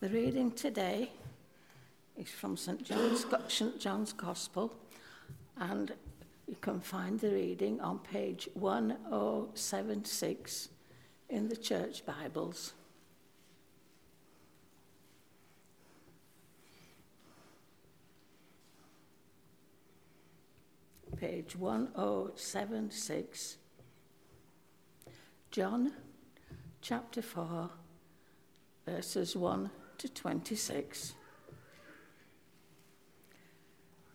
The reading today is from St. John's, St. John's Gospel, and you can find the reading on page 1076 in the Church Bibles. Page 1076. John chapter 4, verses 1 to 26.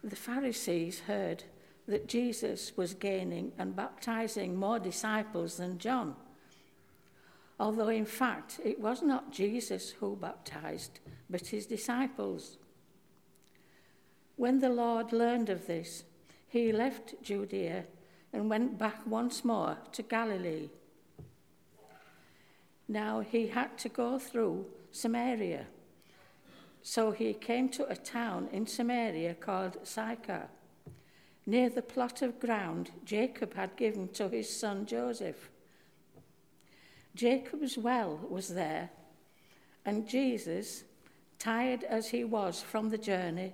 The Pharisees heard that Jesus was gaining and baptizing more disciples than John, although in fact it was not Jesus who baptized, but his disciples. When the Lord learned of this, he left Judea and went back once more to Galilee. Now he had to go through Samaria. So he came to a town in Samaria called Sychar, near the plot of ground Jacob had given to his son Joseph. Jacob's well was there, and Jesus, tired as he was from the journey,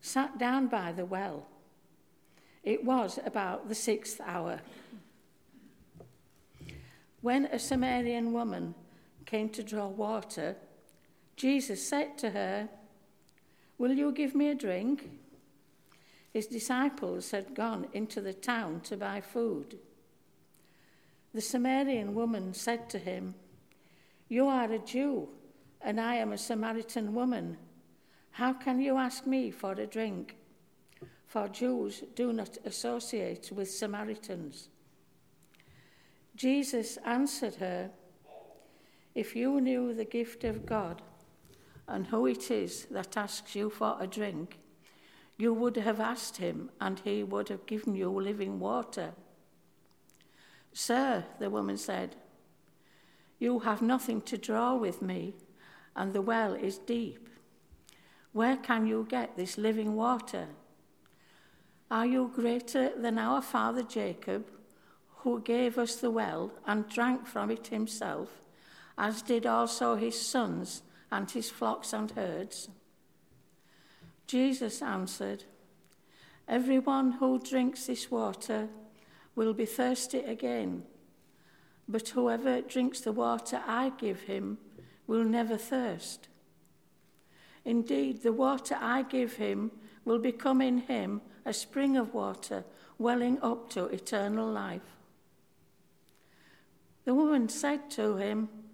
sat down by the well. It was about the sixth hour. When a Samaritan woman came to draw water, Jesus said to her, Will you give me a drink? His disciples had gone into the town to buy food. The Samaritan woman said to him, You are a Jew, and I am a Samaritan woman. How can you ask me for a drink? For Jews do not associate with Samaritans. Jesus answered her, If you knew the gift of God and who it is that asks you for a drink, you would have asked him, and he would have given you living water. Sir, the woman said, You have nothing to draw with me, and the well is deep. Where can you get this living water? Are you greater than our father Jacob? who gave us the well and drank from it himself, as did also his sons and his flocks and herds? Jesus answered, Everyone who drinks this water will be thirsty again, but whoever drinks the water I give him will never thirst. Indeed, the water I give him will become in him a spring of water welling up to eternal life. The woman said to him,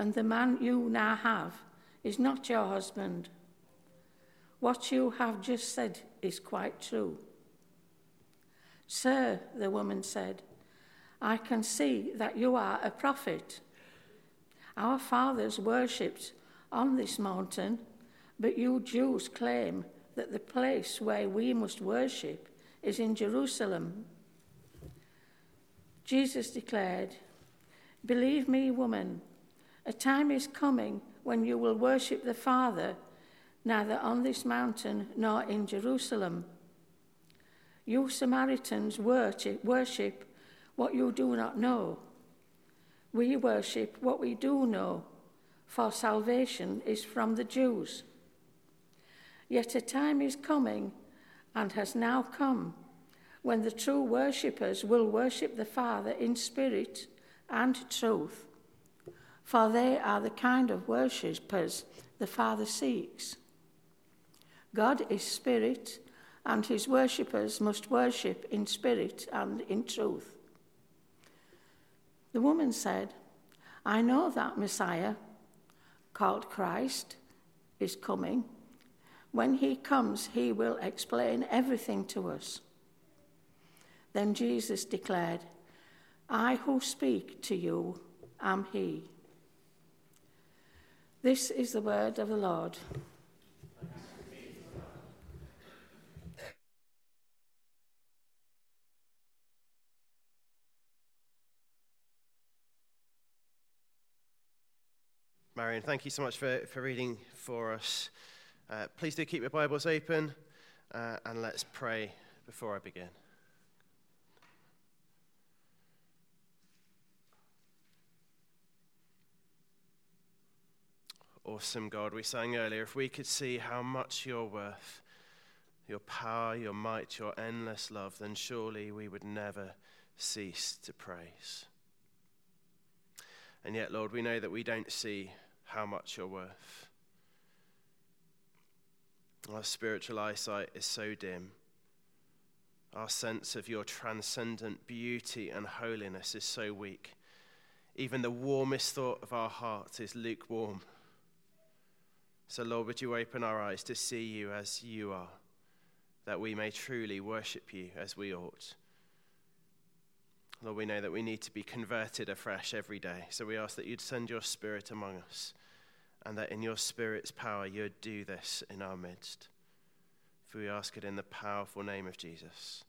and the man you now have is not your husband. What you have just said is quite true. Sir, the woman said, I can see that you are a prophet. Our fathers worshipped on this mountain, but you Jews claim that the place where we must worship is in Jerusalem. Jesus declared, Believe me, woman, a time is coming when you will worship the Father neither on this mountain nor in Jerusalem. You Samaritans worship, what you do not know. We worship what we do know, for salvation is from the Jews. Yet a time is coming, and has now come, when the true worshippers will worship the Father in spirit and truth, for they are the kind of worshippers the Father seeks. God is spirit, and his worshippers must worship in spirit and in truth. The woman said, I know that Messiah, called Christ, is coming. When he comes, he will explain everything to us. Then Jesus declared, I who speak to you am he. This is the word of the Lord. Marion, thank you so much for, for reading for us. Uh, please do keep your Bibles open uh, and let's pray before I begin. Awesome God, we sang earlier, if we could see how much you're worth, your power, your might, your endless love, then surely we would never cease to praise. And yet, Lord, we know that we don't see how much you're worth. Our spiritual eyesight is so dim. Our sense of your transcendent beauty and holiness is so weak. Even the warmest thought of our heart is lukewarm. So, Lord, would you open our eyes to see you as you are, that we may truly worship you as we ought. Lord, we know that we need to be converted afresh every day. So we ask that you'd send your spirit among us and that in your Spirit's power you'd do this in our midst. For we ask it in the powerful name of Jesus.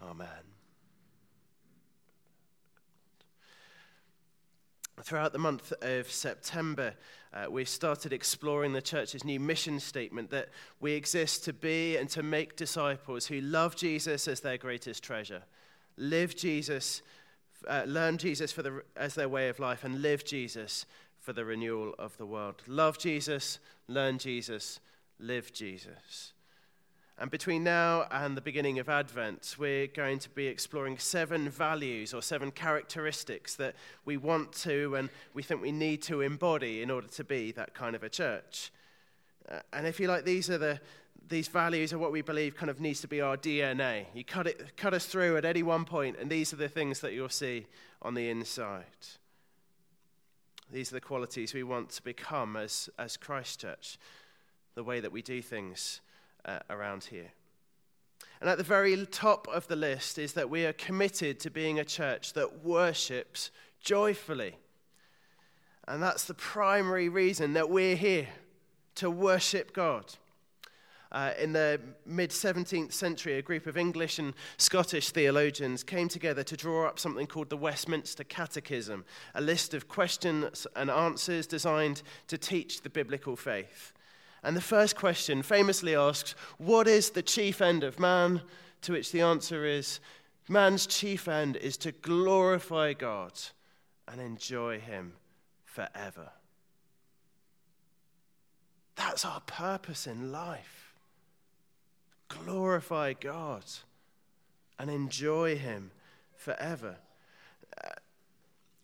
Amen. Throughout the month of September, uh, we've started exploring the church's new mission statement that we exist to be and to make disciples who love Jesus as their greatest treasure, live Jesus, uh, learn Jesus for the, as their way of life, and live Jesus for the renewal of the world. Love Jesus, learn Jesus, live Jesus. And between now and the beginning of Advent, we're going to be exploring seven values or seven characteristics that we want to and we think we need to embody in order to be that kind of a church. Uh, and if you like, these are the these values are what we believe kind of needs to be our DNA. You cut it, cut us through at any one point, and these are the things that you'll see on the inside. These are the qualities we want to become as, as Christchurch, the way that we do things uh, around here. And at the very top of the list is that we are committed to being a church that worships joyfully. And that's the primary reason that we're here to worship God. Uh, in the mid 17th century, a group of English and Scottish theologians came together to draw up something called the Westminster Catechism, a list of questions and answers designed to teach the biblical faith. And the first question famously asks, What is the chief end of man? To which the answer is, Man's chief end is to glorify God and enjoy Him forever. That's our purpose in life glorify God and enjoy Him forever.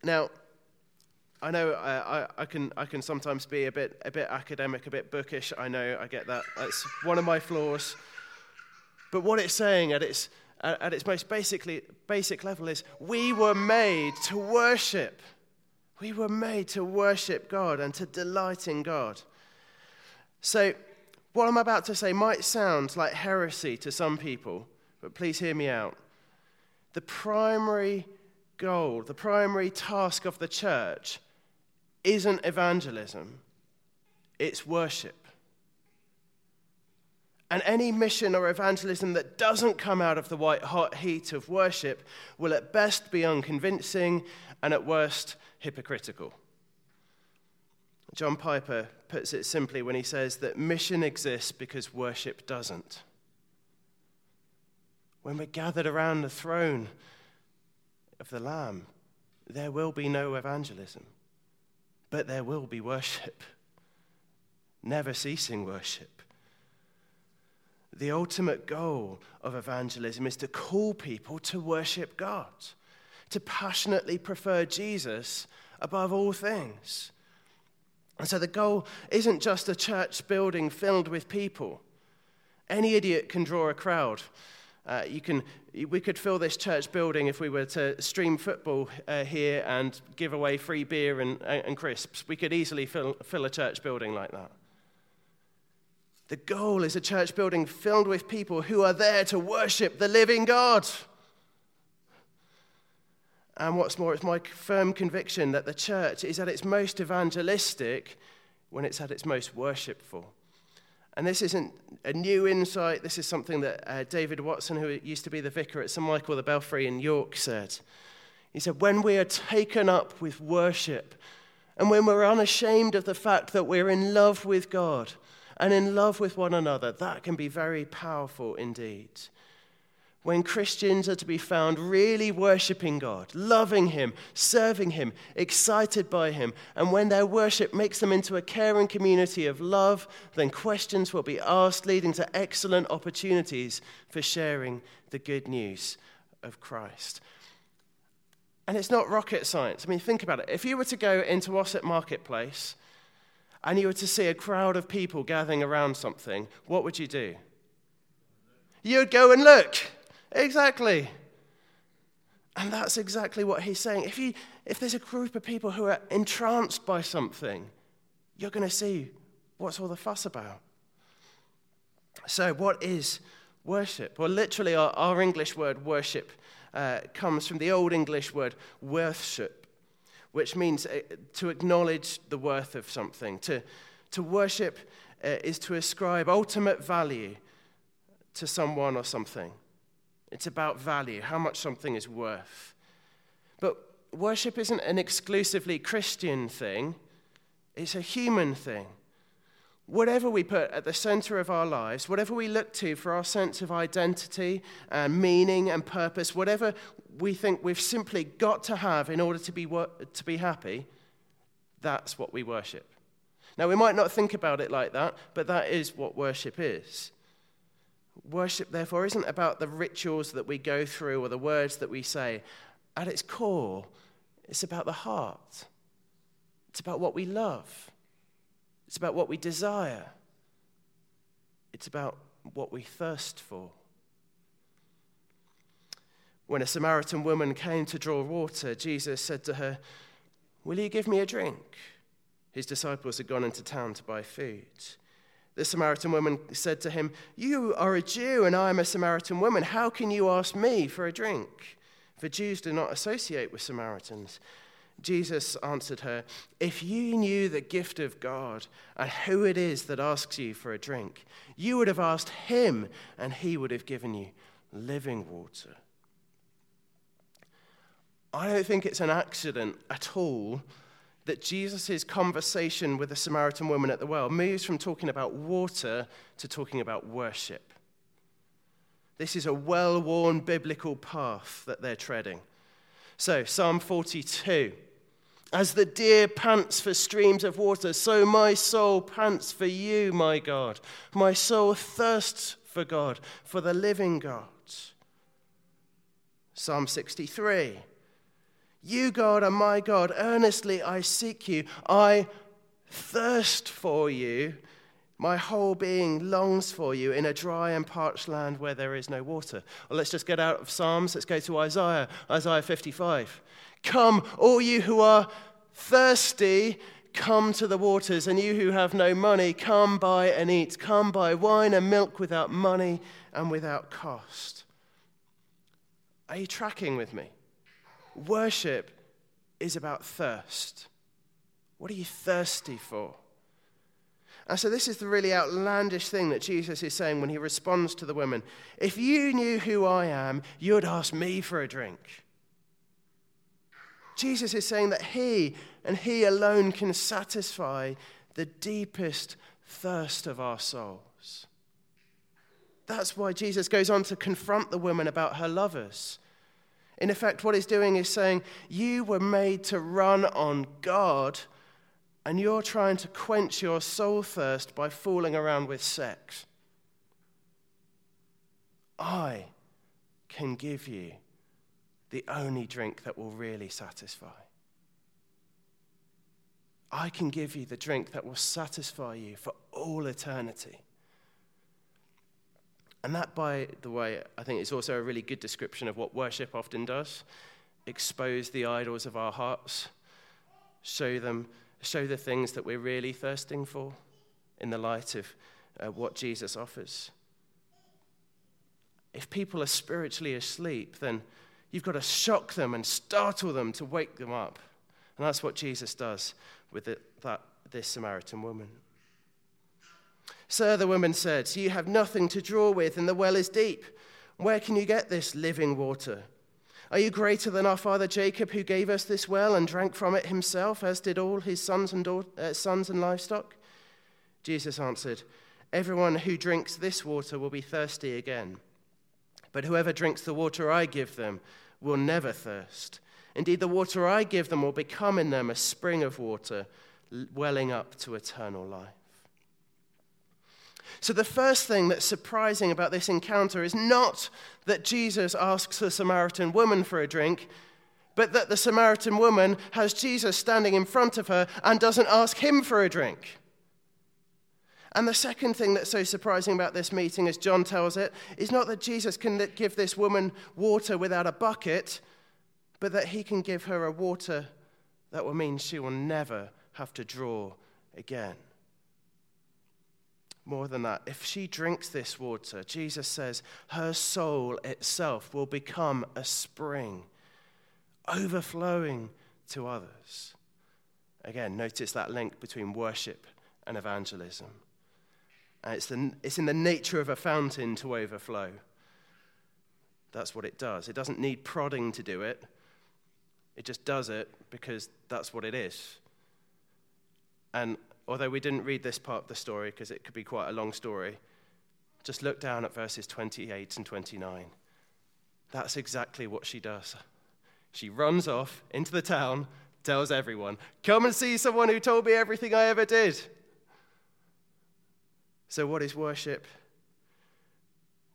Now, I know I, I, I, can, I can sometimes be a bit, a bit academic, a bit bookish. I know, I get that. That's one of my flaws. But what it's saying at its, at its most basically, basic level is we were made to worship. We were made to worship God and to delight in God. So, what I'm about to say might sound like heresy to some people, but please hear me out. The primary goal, the primary task of the church isn't evangelism, it's worship. And any mission or evangelism that doesn't come out of the white hot heat of worship will at best be unconvincing and at worst hypocritical. John Piper puts it simply when he says that mission exists because worship doesn't. When we're gathered around the throne of the Lamb, there will be no evangelism, but there will be worship, never ceasing worship. The ultimate goal of evangelism is to call people to worship God, to passionately prefer Jesus above all things and so the goal isn't just a church building filled with people. Any idiot can draw a crowd. Uh, you can, we could fill this church building if we were to stream football uh, here and give away free beer and, and crisps. We could easily fill, fill a church building like that. The goal is a church building filled with people who are there to worship the living God. And what's more, it's my firm conviction that the church is at its most evangelistic when it's at its most worshipful. And this isn't a new insight. This is something that uh, David Watson, who used to be the vicar at St. Michael the Belfrey in York, said. He said, When we are taken up with worship, and when we're unashamed of the fact that we're in love with God and in love with one another, that can be very powerful indeed when Christians are to be found really worshipping God, loving Him, serving Him, excited by Him, and when their worship makes them into a caring community of love, then questions will be asked, leading to excellent opportunities for sharing the good news of Christ. And it's not rocket science. I mean, think about it. If you were to go into Ossett Marketplace and you were to see a crowd of people gathering around something, what would you do? You'd go and look. Exactly. And that's exactly what he's saying. If, you, if there's a group of people who are entranced by something, you're going to see what's all the fuss about. So, what is worship? Well, literally, our, our English word worship uh, comes from the Old English word worship, which means uh, to acknowledge the worth of something. To, to worship uh, is to ascribe ultimate value to someone or something. It's about value, how much something is worth. But worship isn't an exclusively Christian thing, it's a human thing. Whatever we put at the center of our lives, whatever we look to for our sense of identity and meaning and purpose, whatever we think we've simply got to have in order to be, to be happy, that's what we worship. Now, we might not think about it like that, but that is what worship is. Worship, therefore, isn't about the rituals that we go through or the words that we say. At its core, it's about the heart. It's about what we love. It's about what we desire. It's about what we thirst for. When a Samaritan woman came to draw water, Jesus said to her, Will you give me a drink? His disciples had gone into town to buy food. The Samaritan woman said to him, You are a Jew, and I am a Samaritan woman. How can you ask me for a drink? For Jews do not associate with Samaritans. Jesus answered her, If you knew the gift of God and who it is that asks you for a drink, you would have asked him, and he would have given you living water. I don't think it's an accident at all that Jesus' conversation with the Samaritan woman at the well moves from talking about water to talking about worship. This is a well worn biblical path that they're treading. So, Psalm 42 As the deer pants for streams of water, so my soul pants for you, my God. My soul thirsts for God, for the living God. Psalm 63 you, God, are my God. Earnestly I seek you. I thirst for you. My whole being longs for you in a dry and parched land where there is no water. Well, let's just get out of Psalms. Let's go to Isaiah, Isaiah 55. Come, all you who are thirsty, come to the waters, and you who have no money, come buy and eat. Come buy wine and milk without money and without cost. Are you tracking with me? Worship is about thirst. What are you thirsty for? And so, this is the really outlandish thing that Jesus is saying when he responds to the woman. If you knew who I am, you'd ask me for a drink. Jesus is saying that he and he alone can satisfy the deepest thirst of our souls. That's why Jesus goes on to confront the woman about her lovers. In effect, what he's doing is saying, You were made to run on God, and you're trying to quench your soul thirst by fooling around with sex. I can give you the only drink that will really satisfy. I can give you the drink that will satisfy you for all eternity. And that, by the way, I think is also a really good description of what worship often does expose the idols of our hearts, show them, show the things that we're really thirsting for in the light of uh, what Jesus offers. If people are spiritually asleep, then you've got to shock them and startle them to wake them up. And that's what Jesus does with it, that this Samaritan woman. Sir, the woman said, You have nothing to draw with, and the well is deep. Where can you get this living water? Are you greater than our father Jacob, who gave us this well and drank from it himself, as did all his sons and, uh, sons and livestock? Jesus answered, Everyone who drinks this water will be thirsty again. But whoever drinks the water I give them will never thirst. Indeed, the water I give them will become in them a spring of water welling up to eternal life. So, the first thing that's surprising about this encounter is not that Jesus asks the Samaritan woman for a drink, but that the Samaritan woman has Jesus standing in front of her and doesn't ask him for a drink. And the second thing that's so surprising about this meeting, as John tells it, is not that Jesus can give this woman water without a bucket, but that he can give her a water that will mean she will never have to draw again. More than that, if she drinks this water, Jesus says her soul itself will become a spring, overflowing to others. Again, notice that link between worship and evangelism. And it's, the, it's in the nature of a fountain to overflow. That's what it does. It doesn't need prodding to do it, it just does it because that's what it is. And although we didn't read this part of the story because it could be quite a long story, just look down at verses 28 and 29. That's exactly what she does. She runs off into the town, tells everyone, Come and see someone who told me everything I ever did. So, what is worship?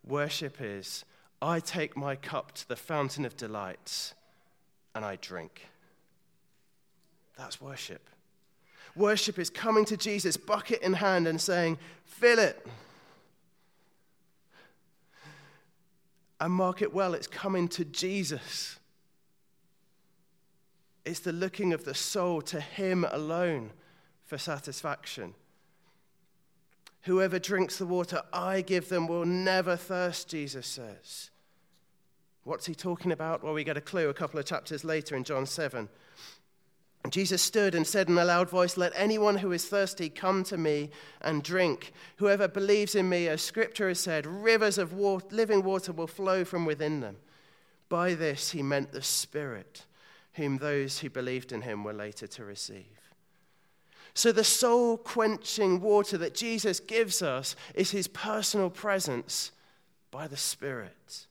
Worship is I take my cup to the fountain of delights and I drink. That's worship. Worship is coming to Jesus, bucket in hand, and saying, Fill it. And mark it well, it's coming to Jesus. It's the looking of the soul to Him alone for satisfaction. Whoever drinks the water I give them will never thirst, Jesus says. What's he talking about? Well, we get a clue a couple of chapters later in John 7. Jesus stood and said in a loud voice, Let anyone who is thirsty come to me and drink. Whoever believes in me, as scripture has said, rivers of water, living water will flow from within them. By this he meant the Spirit, whom those who believed in him were later to receive. So, the soul quenching water that Jesus gives us is his personal presence by the Spirit.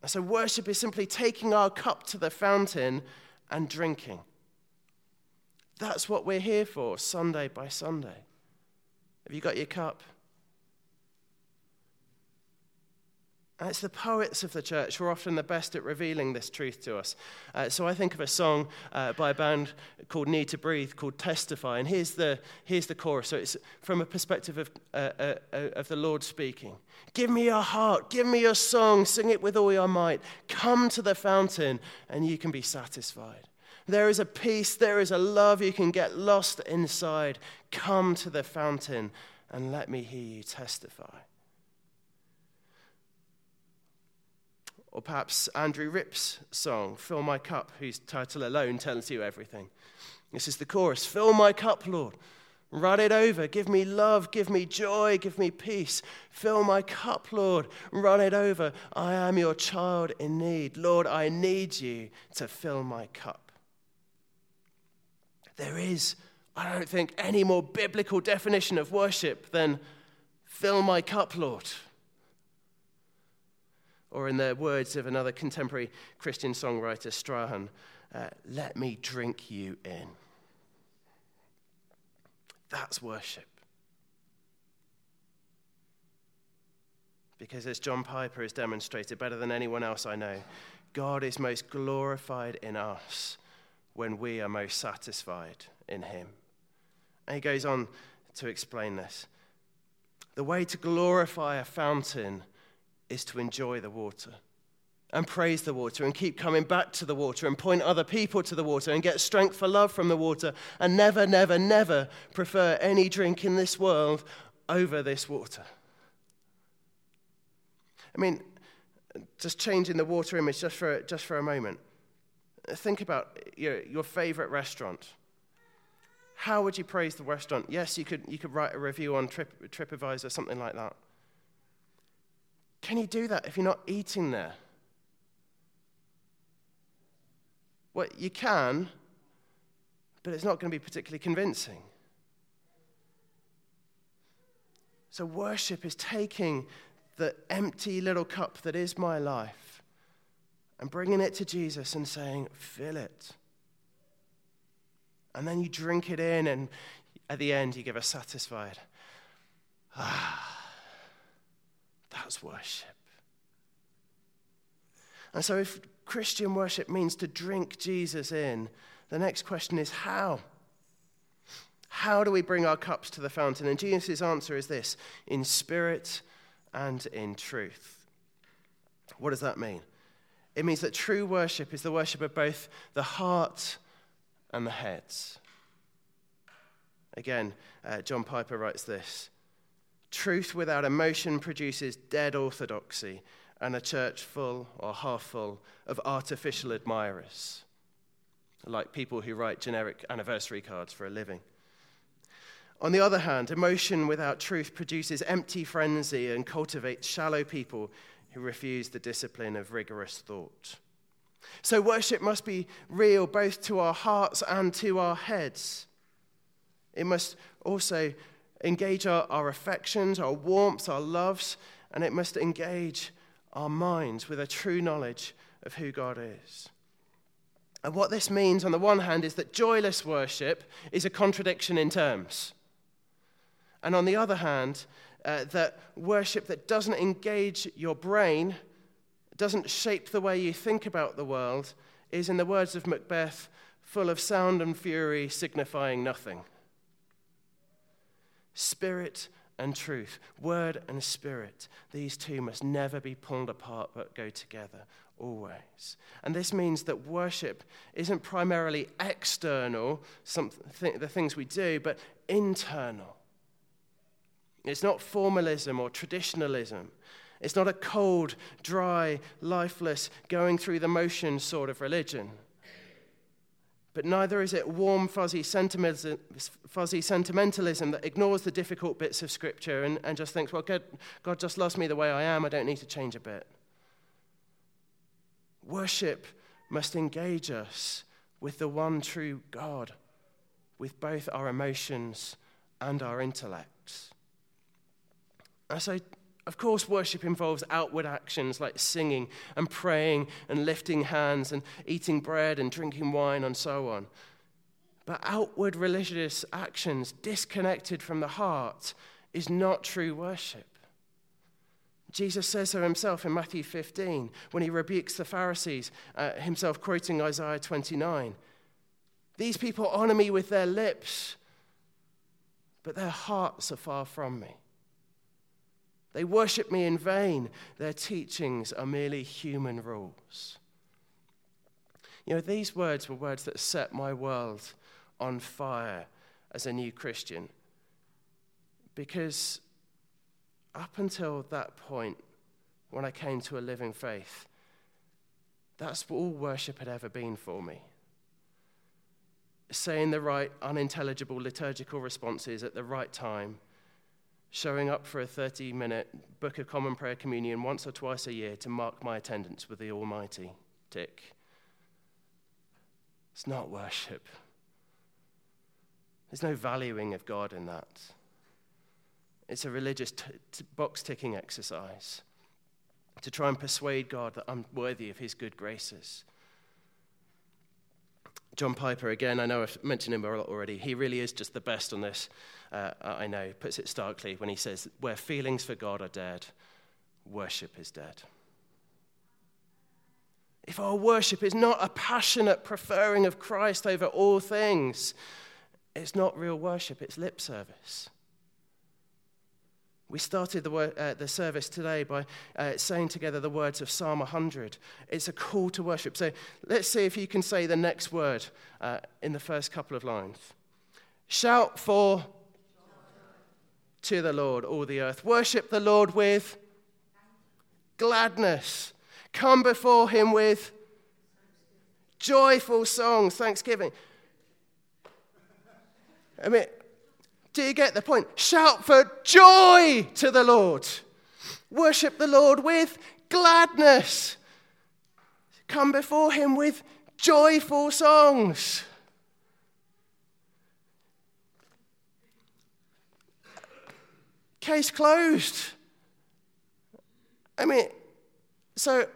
And so, worship is simply taking our cup to the fountain and drinking. That's what we're here for, Sunday by Sunday. Have you got your cup? And it's the poets of the church who are often the best at revealing this truth to us. Uh, so I think of a song uh, by a band called Need to Breathe called Testify. And here's the, here's the chorus. So it's from a perspective of, uh, uh, uh, of the Lord speaking Give me your heart, give me your song, sing it with all your might. Come to the fountain, and you can be satisfied. There is a peace, there is a love you can get lost inside. Come to the fountain, and let me hear you testify. Or perhaps Andrew Ripp's song, Fill My Cup, whose title alone tells you everything. This is the chorus Fill my cup, Lord. Run it over. Give me love. Give me joy. Give me peace. Fill my cup, Lord. Run it over. I am your child in need. Lord, I need you to fill my cup. There is, I don't think, any more biblical definition of worship than fill my cup, Lord. Or, in the words of another contemporary Christian songwriter, Strahan, uh, let me drink you in. That's worship. Because, as John Piper has demonstrated better than anyone else I know, God is most glorified in us when we are most satisfied in Him. And he goes on to explain this. The way to glorify a fountain is to enjoy the water and praise the water and keep coming back to the water and point other people to the water and get strength for love from the water and never, never, never prefer any drink in this world over this water. I mean, just changing the water image just for, just for a moment. Think about your, your favorite restaurant. How would you praise the restaurant? Yes, you could, you could write a review on Trip, TripAdvisor, something like that. Can you do that if you're not eating there? Well, you can, but it's not going to be particularly convincing. So, worship is taking the empty little cup that is my life and bringing it to Jesus and saying, Fill it. And then you drink it in, and at the end, you give a satisfied, Ah, that's worship. And so, if Christian worship means to drink Jesus in, the next question is how? How do we bring our cups to the fountain? And Jesus' answer is this in spirit and in truth. What does that mean? It means that true worship is the worship of both the heart and the heads. Again, uh, John Piper writes this Truth without emotion produces dead orthodoxy and a church full or half full of artificial admirers, like people who write generic anniversary cards for a living. On the other hand, emotion without truth produces empty frenzy and cultivates shallow people who refuse the discipline of rigorous thought. So, worship must be real both to our hearts and to our heads. It must also engage our, our affections, our warmth, our loves, and it must engage our minds with a true knowledge of who God is. And what this means, on the one hand, is that joyless worship is a contradiction in terms. And on the other hand, uh, that worship that doesn't engage your brain, doesn't shape the way you think about the world, is, in the words of Macbeth, full of sound and fury, signifying nothing. Spirit and truth, word and spirit, these two must never be pulled apart but go together always. And this means that worship isn't primarily external, the things we do, but internal. It's not formalism or traditionalism. It's not a cold, dry, lifeless, going through the motions sort of religion. But neither is it warm, fuzzy sentimentalism, fuzzy sentimentalism that ignores the difficult bits of Scripture and, and just thinks, well, God, God just loves me the way I am. I don't need to change a bit. Worship must engage us with the one true God, with both our emotions and our intellects. And so, of course, worship involves outward actions like singing and praying and lifting hands and eating bread and drinking wine and so on. But outward religious actions disconnected from the heart is not true worship. Jesus says so himself in Matthew 15 when he rebukes the Pharisees, uh, himself quoting Isaiah 29. These people honor me with their lips, but their hearts are far from me. They worship me in vain. Their teachings are merely human rules. You know, these words were words that set my world on fire as a new Christian. Because up until that point, when I came to a living faith, that's what all worship had ever been for me. Saying the right, unintelligible liturgical responses at the right time showing up for a 30 minute Book of Common Prayer communion once or twice a year to mark my attendance with the Almighty. Tick. It's not worship. There's no valuing of God in that. It's a religious t- t- box ticking exercise to try and persuade God that I'm worthy of his good graces. John Piper, again, I know I've mentioned him a lot already. He really is just the best on this. Uh, I know, puts it starkly when he says, Where feelings for God are dead, worship is dead. If our worship is not a passionate preferring of Christ over all things, it's not real worship, it's lip service. We started the, uh, the service today by uh, saying together the words of Psalm 100. It's a call to worship. So let's see if you can say the next word uh, in the first couple of lines. Shout for to the Lord, all the earth. Worship the Lord with gladness. Come before him with joyful songs, thanksgiving. I mean, do you get the point? Shout for joy to the Lord. Worship the Lord with gladness. Come before him with joyful songs. Case closed. I mean, so,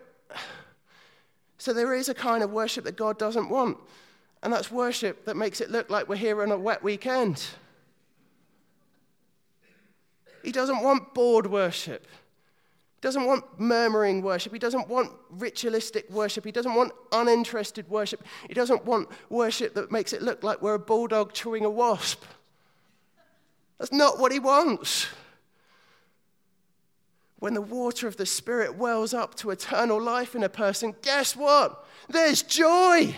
so there is a kind of worship that God doesn't want, and that's worship that makes it look like we're here on a wet weekend. He doesn't want bored worship. He doesn't want murmuring worship. He doesn't want ritualistic worship. He doesn't want uninterested worship. He doesn't want worship that makes it look like we're a bulldog chewing a wasp. That's not what he wants. When the water of the Spirit wells up to eternal life in a person, guess what? There's joy.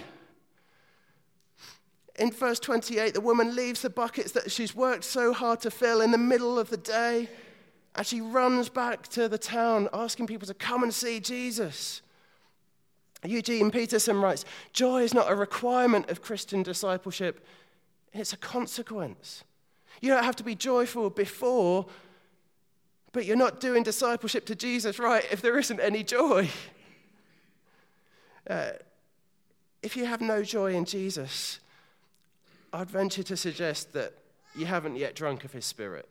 In verse 28, the woman leaves the buckets that she's worked so hard to fill in the middle of the day and she runs back to the town asking people to come and see Jesus. Eugene Peterson writes Joy is not a requirement of Christian discipleship, it's a consequence. You don't have to be joyful before but you're not doing discipleship to Jesus right if there isn't any joy. Uh, if you have no joy in Jesus, I'd venture to suggest that you haven't yet drunk of his spirit.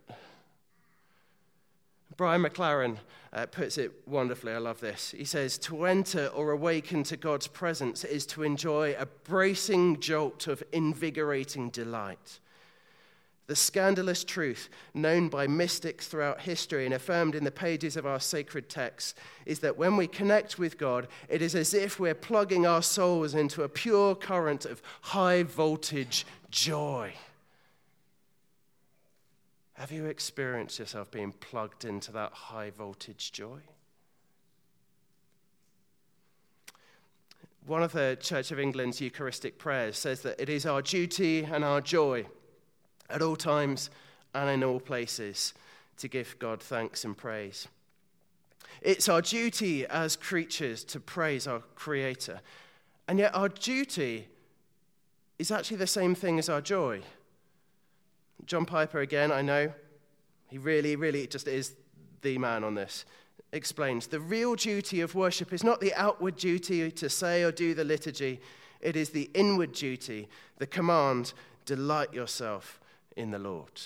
Brian McLaren uh, puts it wonderfully. I love this. He says, To enter or awaken to God's presence is to enjoy a bracing jolt of invigorating delight. The scandalous truth, known by mystics throughout history and affirmed in the pages of our sacred texts, is that when we connect with God, it is as if we're plugging our souls into a pure current of high voltage joy. Have you experienced yourself being plugged into that high voltage joy? One of the Church of England's Eucharistic prayers says that it is our duty and our joy at all times and in all places to give God thanks and praise. It's our duty as creatures to praise our Creator. And yet, our duty is actually the same thing as our joy. John Piper, again, I know, he really, really just is the man on this, explains the real duty of worship is not the outward duty to say or do the liturgy, it is the inward duty, the command, delight yourself in the Lord.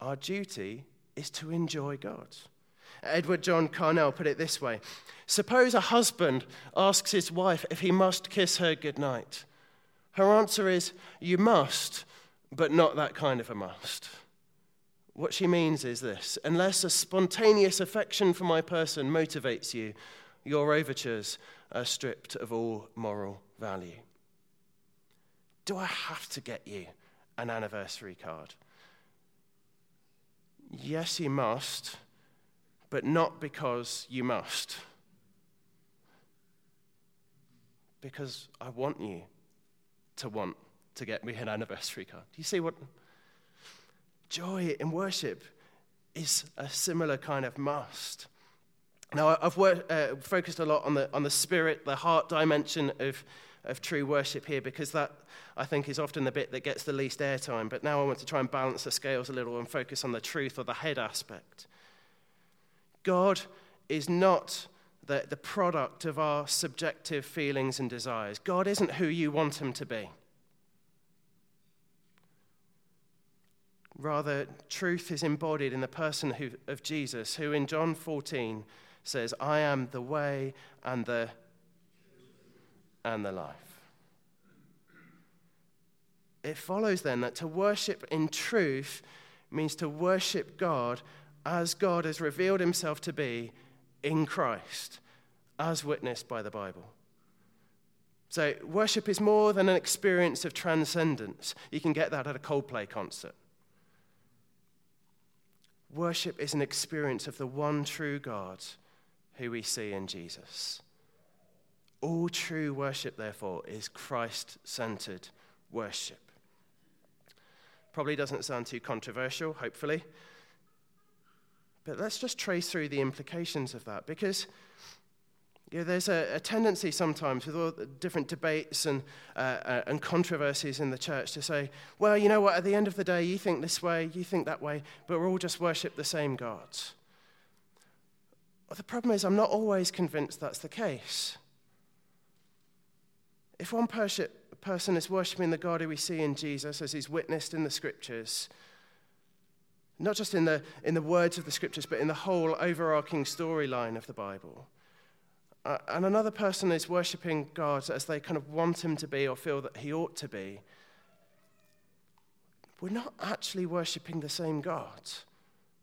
Our duty is to enjoy God. Edward John Carnell put it this way Suppose a husband asks his wife if he must kiss her goodnight. Her answer is, You must, but not that kind of a must. What she means is this unless a spontaneous affection for my person motivates you, your overtures are stripped of all moral value. Do I have to get you an anniversary card. Yes, you must, but not because you must. Because I want you to want to get me an anniversary card. Do you see what? Joy in worship is a similar kind of must. Now, I've worked, uh, focused a lot on the, on the spirit, the heart dimension of of true worship here because that, I think, is often the bit that gets the least airtime. But now I want to try and balance the scales a little and focus on the truth or the head aspect. God is not the, the product of our subjective feelings and desires. God isn't who you want him to be. Rather, truth is embodied in the person who, of Jesus, who in John 14 says, I am the way and the and the life. It follows then that to worship in truth means to worship God as God has revealed himself to be in Christ, as witnessed by the Bible. So, worship is more than an experience of transcendence. You can get that at a Coldplay concert. Worship is an experience of the one true God who we see in Jesus. All true worship, therefore, is Christ centered worship. Probably doesn't sound too controversial, hopefully. But let's just trace through the implications of that because You know, there's a, a, tendency sometimes with all the different debates and, uh, uh, and controversies in the church to say, well, you know what, at the end of the day, you think this way, you think that way, but we're all just worship the same God. Well, the problem is, I'm not always convinced that's the case. If one person is worshipping the God who we see in Jesus as he's witnessed in the scriptures, not just in the, in the words of the scriptures, but in the whole overarching storyline of the Bible, uh, and another person is worshipping God as they kind of want him to be or feel that he ought to be, we're not actually worshipping the same God.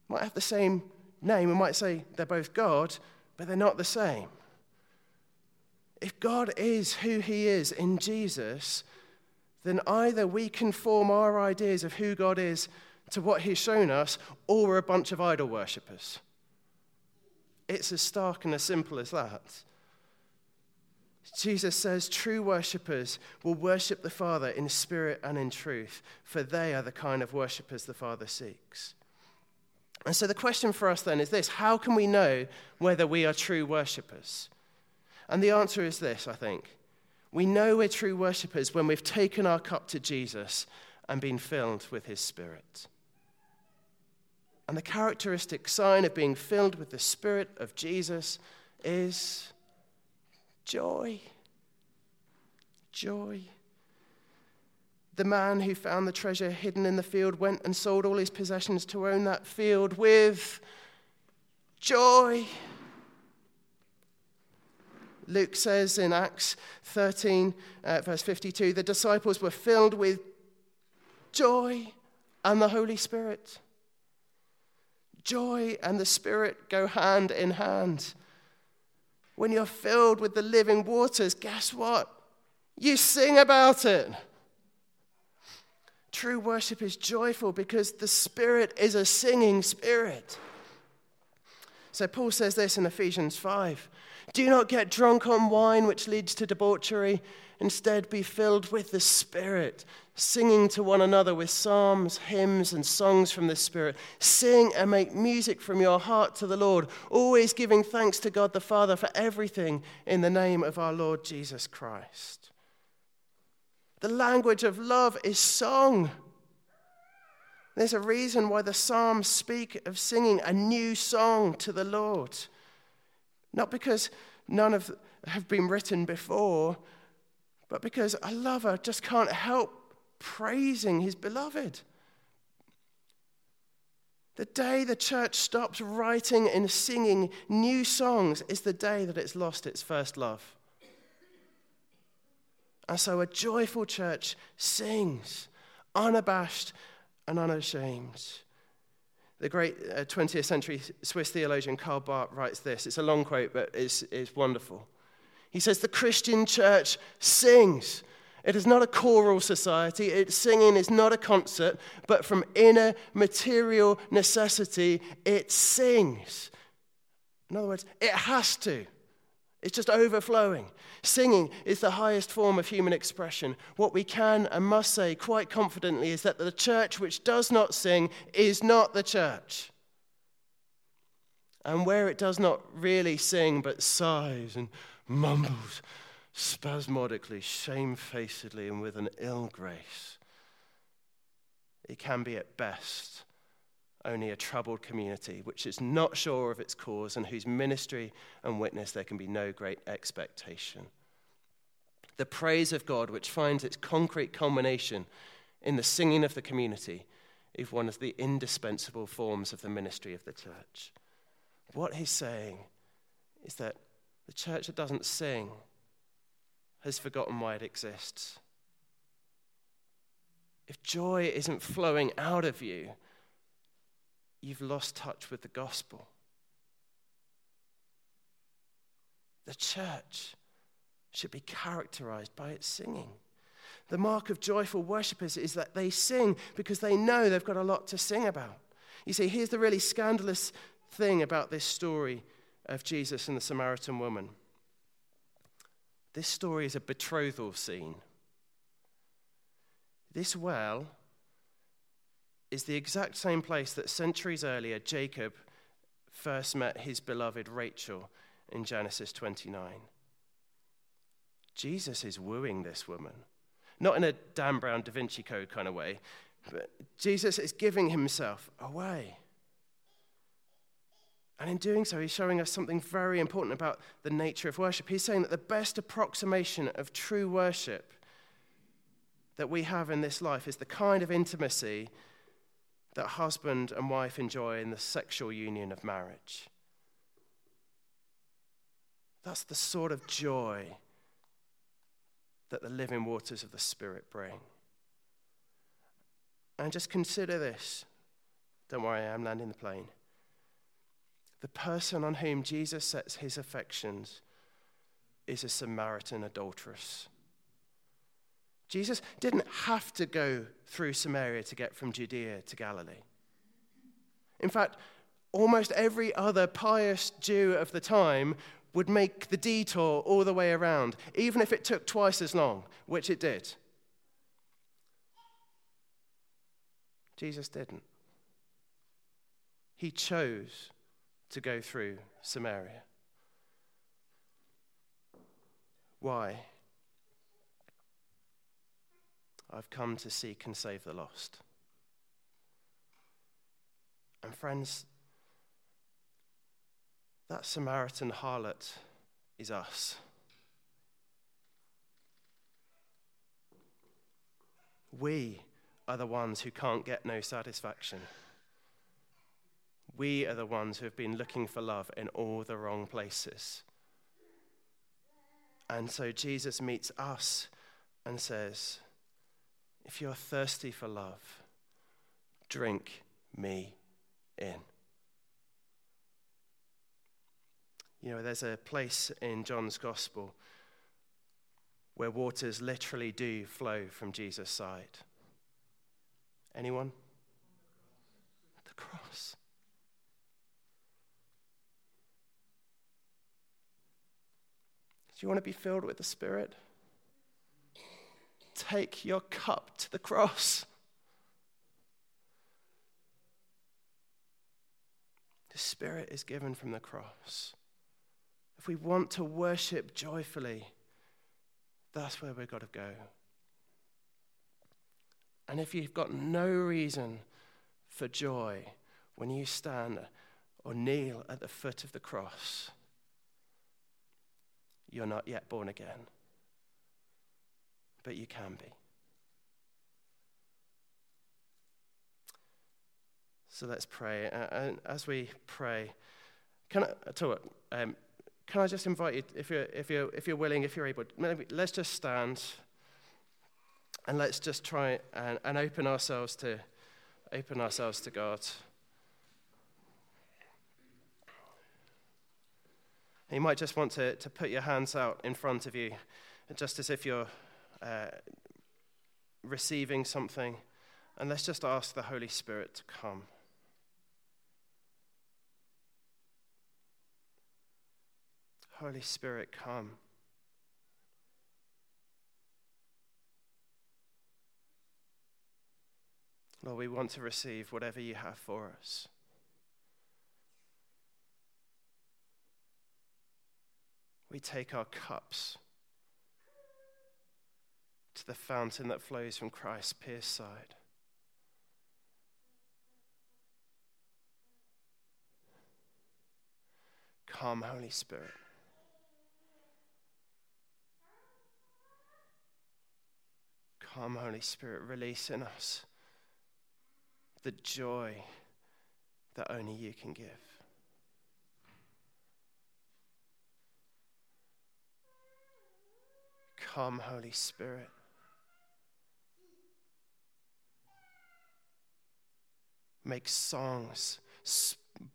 Might have the same name, we might say they're both God, but they're not the same. If God is who he is in Jesus, then either we conform our ideas of who God is to what he's shown us, or we're a bunch of idol worshippers. It's as stark and as simple as that. Jesus says true worshippers will worship the Father in spirit and in truth, for they are the kind of worshippers the Father seeks. And so the question for us then is this how can we know whether we are true worshippers? And the answer is this, I think. We know we're true worshippers when we've taken our cup to Jesus and been filled with his Spirit. And the characteristic sign of being filled with the Spirit of Jesus is Joy. Joy. The man who found the treasure hidden in the field went and sold all his possessions to own that field with joy. Luke says in Acts 13, uh, verse 52, the disciples were filled with joy and the Holy Spirit. Joy and the Spirit go hand in hand when you're filled with the living waters, guess what? You sing about it. True worship is joyful because the Spirit is a singing Spirit. So Paul says this in Ephesians 5 Do not get drunk on wine, which leads to debauchery. Instead, be filled with the Spirit, singing to one another with psalms, hymns, and songs from the Spirit. Sing and make music from your heart to the Lord, always giving thanks to God the Father for everything in the name of our Lord Jesus Christ. The language of love is song. There's a reason why the Psalms speak of singing a new song to the Lord. Not because none of have been written before, but because a lover just can't help praising his beloved. The day the church stops writing and singing new songs is the day that it's lost its first love. And so a joyful church sings, unabashed and unashamed. The great uh, 20th century Swiss theologian Karl Barth writes this. It's a long quote, but it's, it's wonderful. He says, The Christian church sings. It is not a choral society. Its singing is not a concert, but from inner material necessity, it sings. In other words, it has to. It's just overflowing. Singing is the highest form of human expression. What we can and must say quite confidently is that the church which does not sing is not the church. And where it does not really sing but sighs and mumbles spasmodically, shamefacedly, and with an ill grace. It can be at best only a troubled community which is not sure of its cause and whose ministry and witness there can be no great expectation. The praise of God, which finds its concrete culmination in the singing of the community, is one of the indispensable forms of the ministry of the church. What he's saying is that the church that doesn't sing has forgotten why it exists. If joy isn't flowing out of you, you've lost touch with the gospel. The church should be characterized by its singing. The mark of joyful worshippers is that they sing because they know they've got a lot to sing about. You see, here's the really scandalous thing about this story of Jesus and the Samaritan woman. This story is a betrothal scene. This well is the exact same place that centuries earlier Jacob first met his beloved Rachel in Genesis 29. Jesus is wooing this woman, not in a Dan Brown Da Vinci Code kind of way, but Jesus is giving himself away. And in doing so, he's showing us something very important about the nature of worship. He's saying that the best approximation of true worship that we have in this life is the kind of intimacy that husband and wife enjoy in the sexual union of marriage. That's the sort of joy that the living waters of the Spirit bring. And just consider this. Don't worry, I'm landing the plane. The person on whom Jesus sets his affections is a Samaritan adulteress. Jesus didn't have to go through Samaria to get from Judea to Galilee. In fact, almost every other pious Jew of the time would make the detour all the way around, even if it took twice as long, which it did. Jesus didn't. He chose to go through Samaria. Why? I've come to seek and save the lost. And friends, that Samaritan harlot is us. We are the ones who can't get no satisfaction. We are the ones who have been looking for love in all the wrong places. And so Jesus meets us and says, If you're thirsty for love, drink me in. You know, there's a place in John's gospel where waters literally do flow from Jesus' side. Anyone? The cross. Do you want to be filled with the Spirit? Take your cup to the cross. The Spirit is given from the cross. If we want to worship joyfully, that's where we've got to go. And if you've got no reason for joy when you stand or kneel at the foot of the cross, you're not yet born again. But you can be. So let's pray. And as we pray, can I, tell what, um, can I just invite you, if you're, if you're, if you're willing, if you're able, maybe let's just stand and let's just try and, and open ourselves to open ourselves to God. You might just want to, to put your hands out in front of you, just as if you're uh, receiving something. And let's just ask the Holy Spirit to come. Holy Spirit, come. Lord, we want to receive whatever you have for us. We take our cups to the fountain that flows from Christ's pierced side. Come, Holy Spirit. Come, Holy Spirit, release in us the joy that only you can give. Come, Holy Spirit. Make songs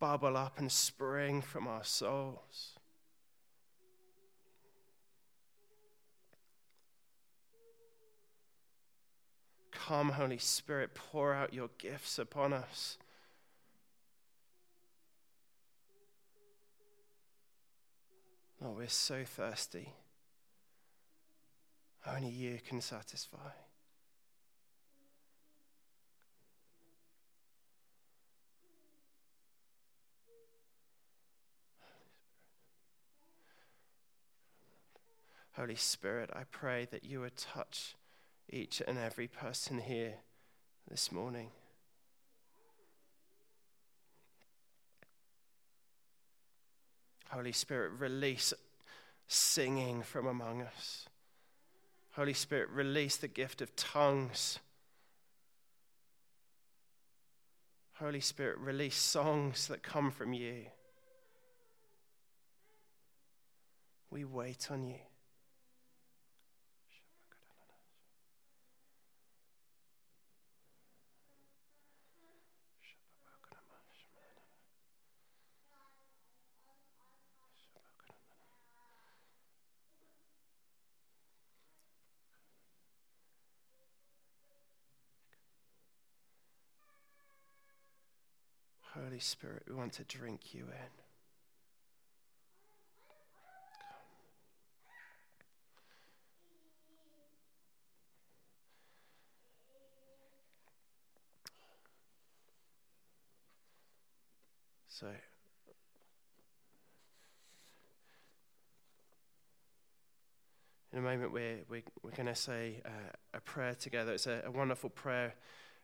bubble up and spring from our souls. Come, Holy Spirit, pour out your gifts upon us. Lord, we're so thirsty. Only you can satisfy. Holy Spirit, I pray that you would touch each and every person here this morning. Holy Spirit, release singing from among us. Holy Spirit, release the gift of tongues. Holy Spirit, release songs that come from you. We wait on you. Holy Spirit, we want to drink you in. So, in a moment, we're, we're, we're going to say uh, a prayer together. It's a, a wonderful prayer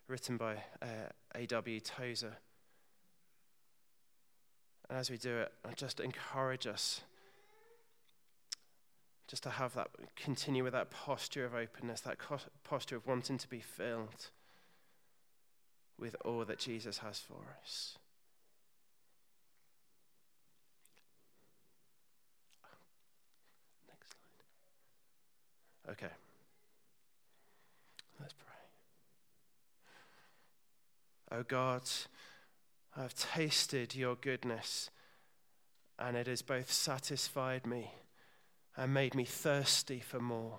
written by uh, A.W. Tozer. And as we do it, I just encourage us just to have that, continue with that posture of openness, that posture of wanting to be filled with all that Jesus has for us. Next slide. Okay. Let's pray. Oh God, I have tasted your goodness, and it has both satisfied me and made me thirsty for more.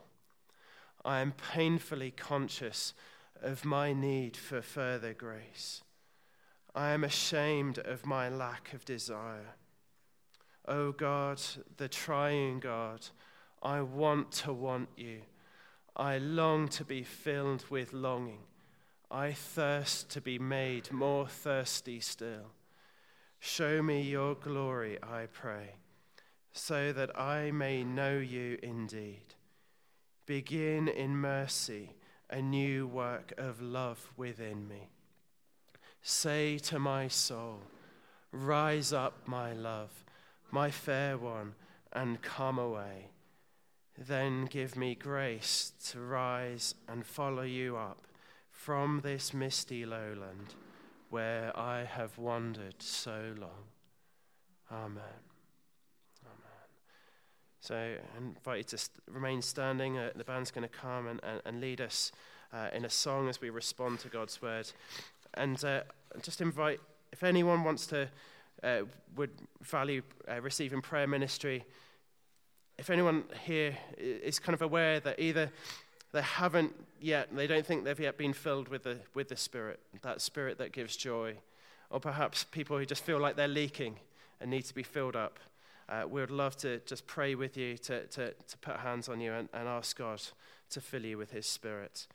I am painfully conscious of my need for further grace. I am ashamed of my lack of desire. O oh God, the triune God, I want to want you. I long to be filled with longing. I thirst to be made more thirsty still. Show me your glory, I pray, so that I may know you indeed. Begin in mercy a new work of love within me. Say to my soul, Rise up, my love, my fair one, and come away. Then give me grace to rise and follow you up from this misty lowland where I have wandered so long. Amen. Amen. So I invite you to st- remain standing. Uh, the band's going to come and, and, and lead us uh, in a song as we respond to God's word. And uh, just invite, if anyone wants to, uh, would value uh, receiving prayer ministry, if anyone here is kind of aware that either they haven't yet, they don't think they've yet been filled with the, with the Spirit, that Spirit that gives joy. Or perhaps people who just feel like they're leaking and need to be filled up. Uh, we would love to just pray with you, to, to, to put hands on you and, and ask God to fill you with His Spirit.